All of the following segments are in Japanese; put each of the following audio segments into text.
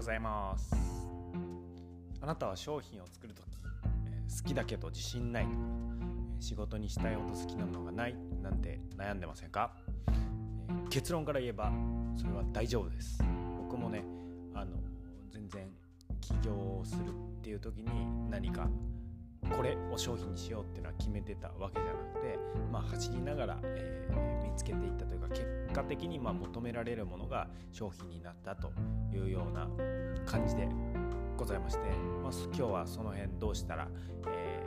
ございます。あなたは商品を作るとき、えー好きだけど自信ないとか、えー仕事にしたいほど好きなのがないなんて悩んでませんか、えー結論から言えばそれは大丈夫です。僕もねあの全然起業をするっていう時に何かこれを商品にしようっていうのは決めてたわけじゃなくて、まあ、走りながら、えー見つけていったというか結果的にまあ求められるものが商品になったというような感じでございまして、まあ、今日はその辺どうしたら、え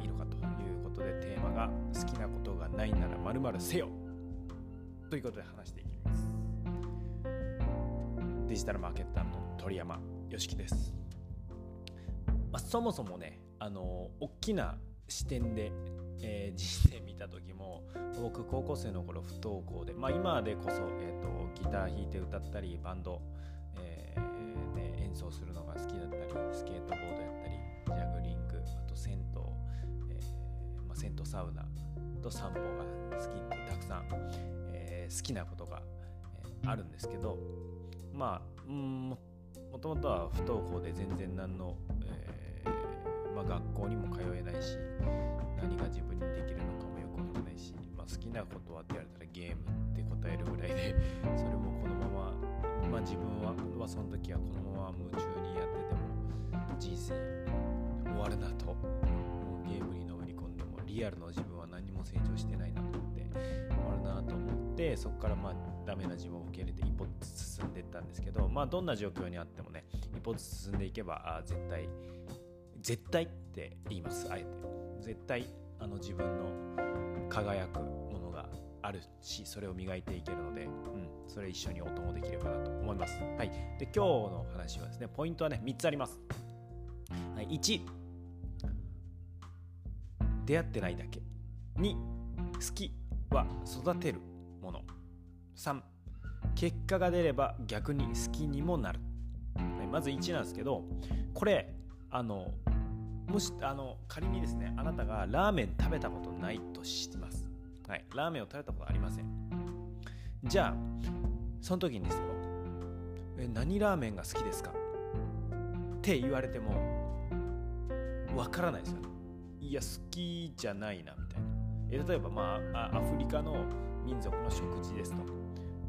ーいいのかということでテーマが「好きなことがないなら〇〇せよ」ということで話していきます。デジタルマーケッターの鳥山よしきです。まあ、そもそもね、あの大きな視点で、えー実践見た時も僕高校生の頃不登校で、まあ、今でこそ、えー、とギター弾いて歌ったりバンド、えーで演奏するのが好きだったりスケートボードやったりジャグリングあと銭湯、えーまあ、銭湯サウナと散歩が好きってたくさん、えー好きなことが、えあるんですけどまあうんもともとは不登校で全然何の、まあ、学校にも通えないし何が自分にできるのかもよくわからないし、まあ、好きなことはって言われたらゲームって答えるぐらいで それもこのまま、まあ、自分ははその時はこのまま夢中にやってても人生終わるなともうゲームにのめり込んでもリアルの自分は何も成長してないなと思って終わるなと思ってそこからまあダメな自分を受け入れて一歩ずつ進んでいったんですけどまあどんな状況にあってもね一歩ずつ進んでいけばあ絶対絶対って言いますあえて。絶対あの自分の輝くものがあるしそれを磨いていけるので、うん、それ一緒にお供できればなと思います。はい、で今日の話はですねポイントはね3つあります。はい、1出会ってないだけ。2好きは育てるもの。3結果が出れば逆に好きにもなる、はい、まず1なんですけどこれあのもしあの仮にですねあなたがラーメン食べたことないとします、はい、ラーメンを食べたことありません。じゃあその時にですよ。え何ラーメンが好きですか？って言われてもわからないですよ。ねいや好きじゃないなみたいな。え例えば、まあ、アフリカの民族の食事ですと。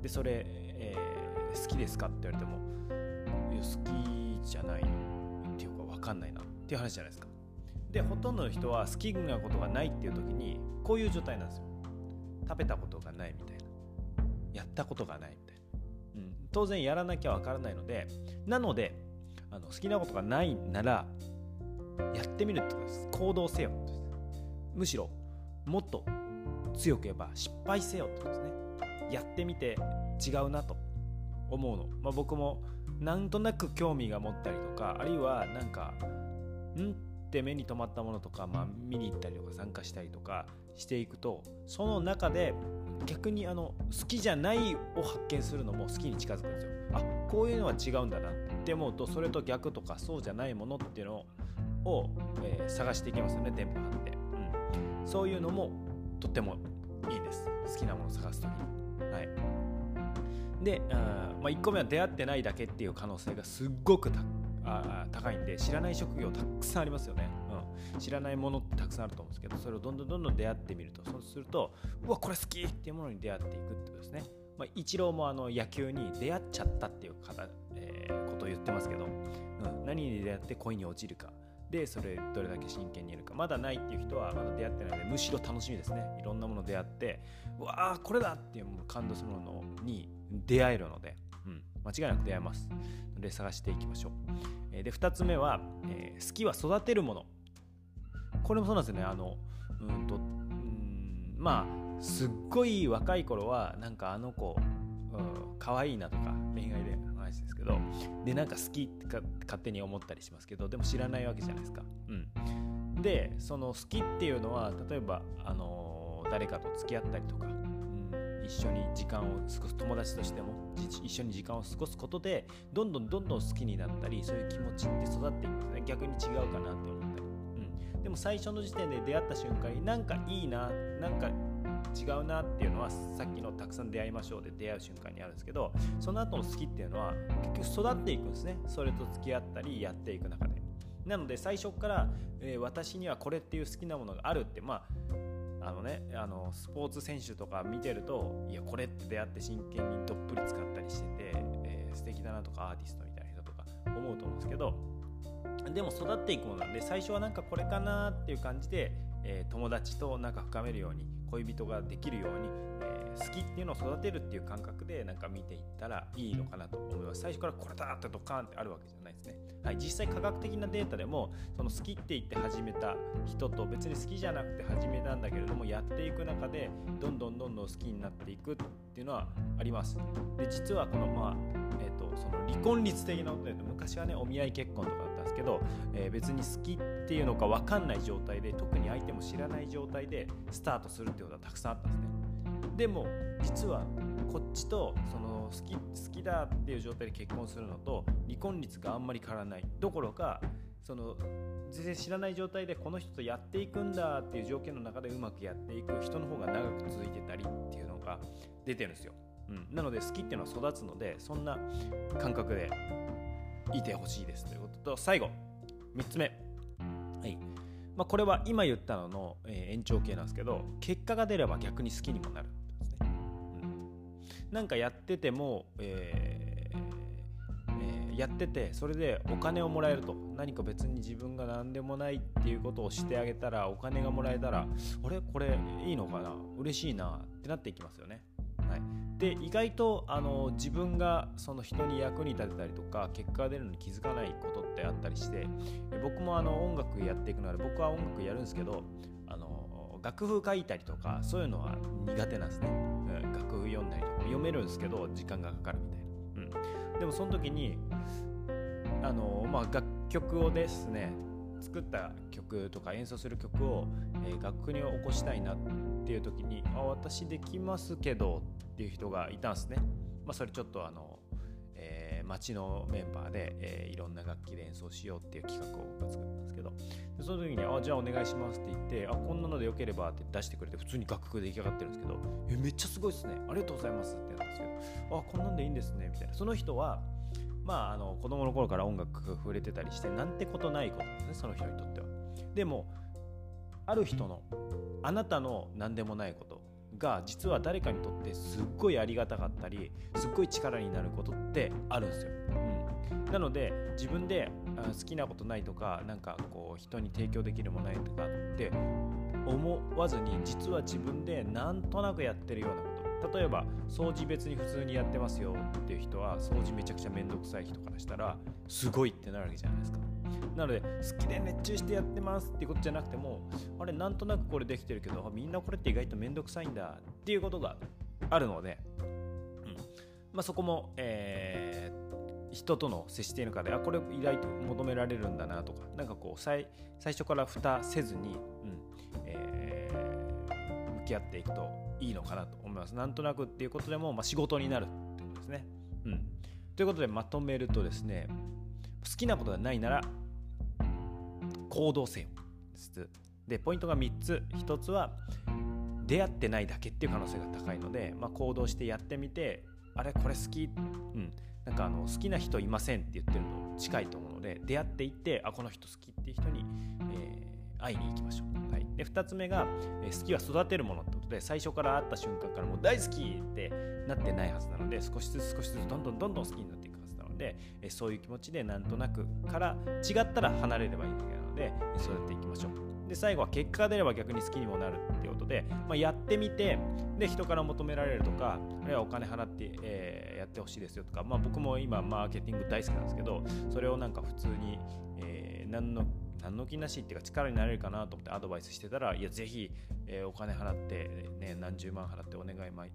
でそれ、えー好きですか？って言われてもいや好きじゃない。っていうかんないなっていう話じゃないですか。でほとんどの人は好きなことがないっていう時にこういう状態なんですよ。食べたことがないみたいな。やったことがないみたいな、うん、当然やらなきゃ分からないのでなのであの好きなことがないならやってみるってことです。行動せよってことです。むしろもっと強く言えば失敗せよってことですね。やってみて違うなと思うの、まあ、僕もなんとなく興味が持ったりとかあるいはなんかんって目に留まったものとか、まあ、見に行ったりとか参加したりとかしていくとその中で逆にあの好きじゃないを発見するのも好きに近づくんですよ。あこういうのは違うんだなって思うとそれと逆とかそうじゃないものっていうのを、えー探していきますよね電波張って、うん、そういうのもとってもいいです。好きなものを探す時に。はい。で、あまあ、1個目は出会ってないだけっていう可能性がすっごくあ高いんで知らない職業たくさんありますよね、うん、知らないものってたくさんあると思うんですけどそれをどんどんどんどん出会ってみると。そうするとうわこれ好きっていうものに出会っていくってことですね、まあ、イチローもあの野球に出会っちゃったっていう方、えーことを言ってますけど、うん、何に出会って恋に落ちるか。でそれどれだけ真剣にいるか。まだないっていう人はまだ出会ってないのでむしろ楽しみですね。いろんなもの出会ってうわあこれだっていう感動するものに出会えるので、うん、間違いなく出会えます。ので探していきましょう、えーで2つ目は、えー好きは育てるもの。これもそうなんですよね。あのうんとうんまあすっごい若い頃はなんかあの子うん可愛いなとか恋愛で話ですけどでなんか好きってか勝手に思ったりしますけどでも知らないわけじゃないですか。うん、でその好きっていうのは例えば、あの誰かと付き合ったりとか、一緒に時間を過ごす友達としても一緒に時間を過ごすことでどんどんどんどん好きになったりそういう気持ちって育っていきますね逆に違うかなって思ったり。うん、でも最初の時点で出会った瞬間になんかいいななんか違うなっていうのはさっきのたくさん出会いましょうで出会う瞬間にあるんですけどその後の好きっていうのは結局育っていくんですね。それと付き合ったりやっていく中で。なので最初から、えー、私にはこれっていう好きなものがあるってまああのねあのスポーツ選手とか見てるといやこれって出会って真剣にどっぷり使ったりしてて、えー、素敵だなとかアーティストみたいな人とか思うと思うんですけどでも育っていくものなんで最初はなんかこれかなっていう感じで、えー、友達となんか深めるように恋人ができるように、えー、好きっていうのを育てるっていう感覚でなんか見ていったらいいのかなと思います。最初からこれだってドカーンってあるわけじゃないですね、はい、実際科学的なデータでもその好きって言って始めた人と別に好きじゃなくて始めたんだけれどもやっていく中でどんどんどんどん好きになっていくっていうのはあります。で実はこのまあえーと、その離婚率的なことで昔はねお見合い結婚とかですけど、えー、別に好きっていうのか分かんない状態で特に相手も知らない状態でスタートするっていうことはたくさんあったんですね。でも実はこっちとその好き好きだっていう状態で結婚するのと離婚率があんまり変わらない。どころかその全然知らない状態でこの人とやっていくんだっていう条件の中でうまくやっていく人の方が長く続いてたりっていうのが出てるんですよ、うん、なので好きっていうのは育つのでそんな感覚でいてほしいです。ということと最後3つ目。はい。まあ、これは今言ったのの、えー、延長系なんですけど結果が出れば逆に好きにもなるですね、うん、なんかやってても、えーえー、やっててそれでお金をもらえると。何か別に自分が何でもないっていうことをしてあげたらお金がもらえたらあれ？これいいのかな？嬉しいなってなっていきますよねで意外とあの自分がその人に役に立てたりとか結果が出るのに気づかないことってあったりして僕もあの音楽やっていくので僕は音楽やるんですけどあの楽譜書いたりとかそういうのは苦手なんですね、うん、楽譜読んだりとか読めるんですけど時間がかかるみたいな、うん、でもその時にあの、まあ、楽曲をですね作った曲とか演奏する曲を、えー、楽譜に起こしたいなってっていう時に「あ私できますけど」っていう人がいたんですね。まあ、それちょっとあの、えー、町のメンバーで、えー、いろんな楽器で演奏しようっていう企画を僕が作ったんですけど。でその時に「あじゃあお願いします」って言って「あこんなのでよければ」って出してくれて普通に楽譜で出来上がってるんですけど「えめっちゃすごいっすね。ありがとうございます」って言うんですけど「あこんなんでいいんですね」みたいな。その人はまあ、あの子供の頃から音楽触れてたりしてなんてことないことですねその人にとっては。でもある人のあなたの何でもないことが実は誰かにとってすっごいありがたかったりすっごい力になることってあるんですよ、うん、なので自分で好きなことないとかなんかこう人に提供できるものないとかって思わずに実は自分でなんとなくやってるような例えば掃除別に普通にやってますよっていう人は掃除めちゃくちゃ面倒くさい人からしたらすごいってなるわけじゃないですか。なので好きで熱中してやってますっていうことじゃなくてもあれなんとなくこれできてるけどみんなこれって意外と面倒くさいんだっていうことがあるので、うん。まあ、そこも、えー、人との接している中であこれ意外と求められるんだなとかなんかこう最最初から蓋せずに、うん。えー、向き合っていくといいのかなと思います。なんとなくっていうことでも、まあ、仕事になるってことですね。うん。ということでまとめるとですね、好きなことがないなら行動せよです。で、ポイントが3つ。1つは出会ってないだけっていう可能性が高いので、まあ、行動してやってみて、あれこれ好き、うん、なんかあの好きな人いませんって言ってるの近いと思うので出会っていってあこの人好きっていう人に、えー、会いに行きましょう。はい、で2つ目が、えー、好きは育てるものってで最初から会った瞬間からもう大好きってなってないはずなので少しずつ少しずつどんどんどんどん好きになっていくはずなのでえそういう気持ちでなんとなくから違ったら離れればいいだけなのでそうやっていきましょうで最後は結果が出れば逆に好きにもなるっていうことで、まあ、やってみてで人から求められるとかあるいはお金払って、えー、やってほしいですよとか、まあ、僕も今マーケティング大好きなんですけどそれをなんか普通に、えー、何の何の気なしっていうか力になれるかなと思ってアドバイスしてたらいやぜひ、えー、お金払って、ね、何十万払ってお願い毎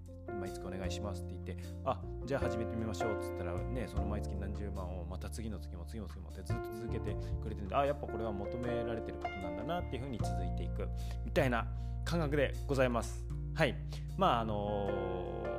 月お願いしますって言ってあじゃあ始めてみましょうっつったらねその毎月何十万をまた次の月も次の月もってずっと続けてくれてるんであやっぱこれは求められてることなんだなっていうふうに続いていくみたいな感覚でございます。はい。まああのー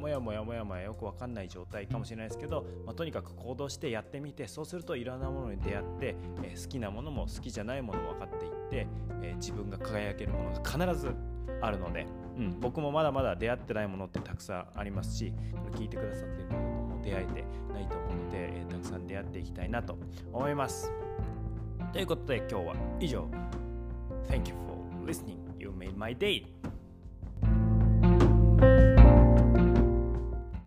もやもやもやもやよく分かんない状態かもしれないですけど、まあ、とにかく行動してやってみてそうするといろんなものに出会って、えー、好きなものも好きじゃないものも分かっていって、えー、自分が輝けるものが必ずあるので、うん、僕もまだまだ出会ってないものってたくさんありますし聞いてくださってる方とも出会えてないと思うので、えー、たくさん出会っていきたいなと思いますということで今日は以上 Thank you for listening. You made my day.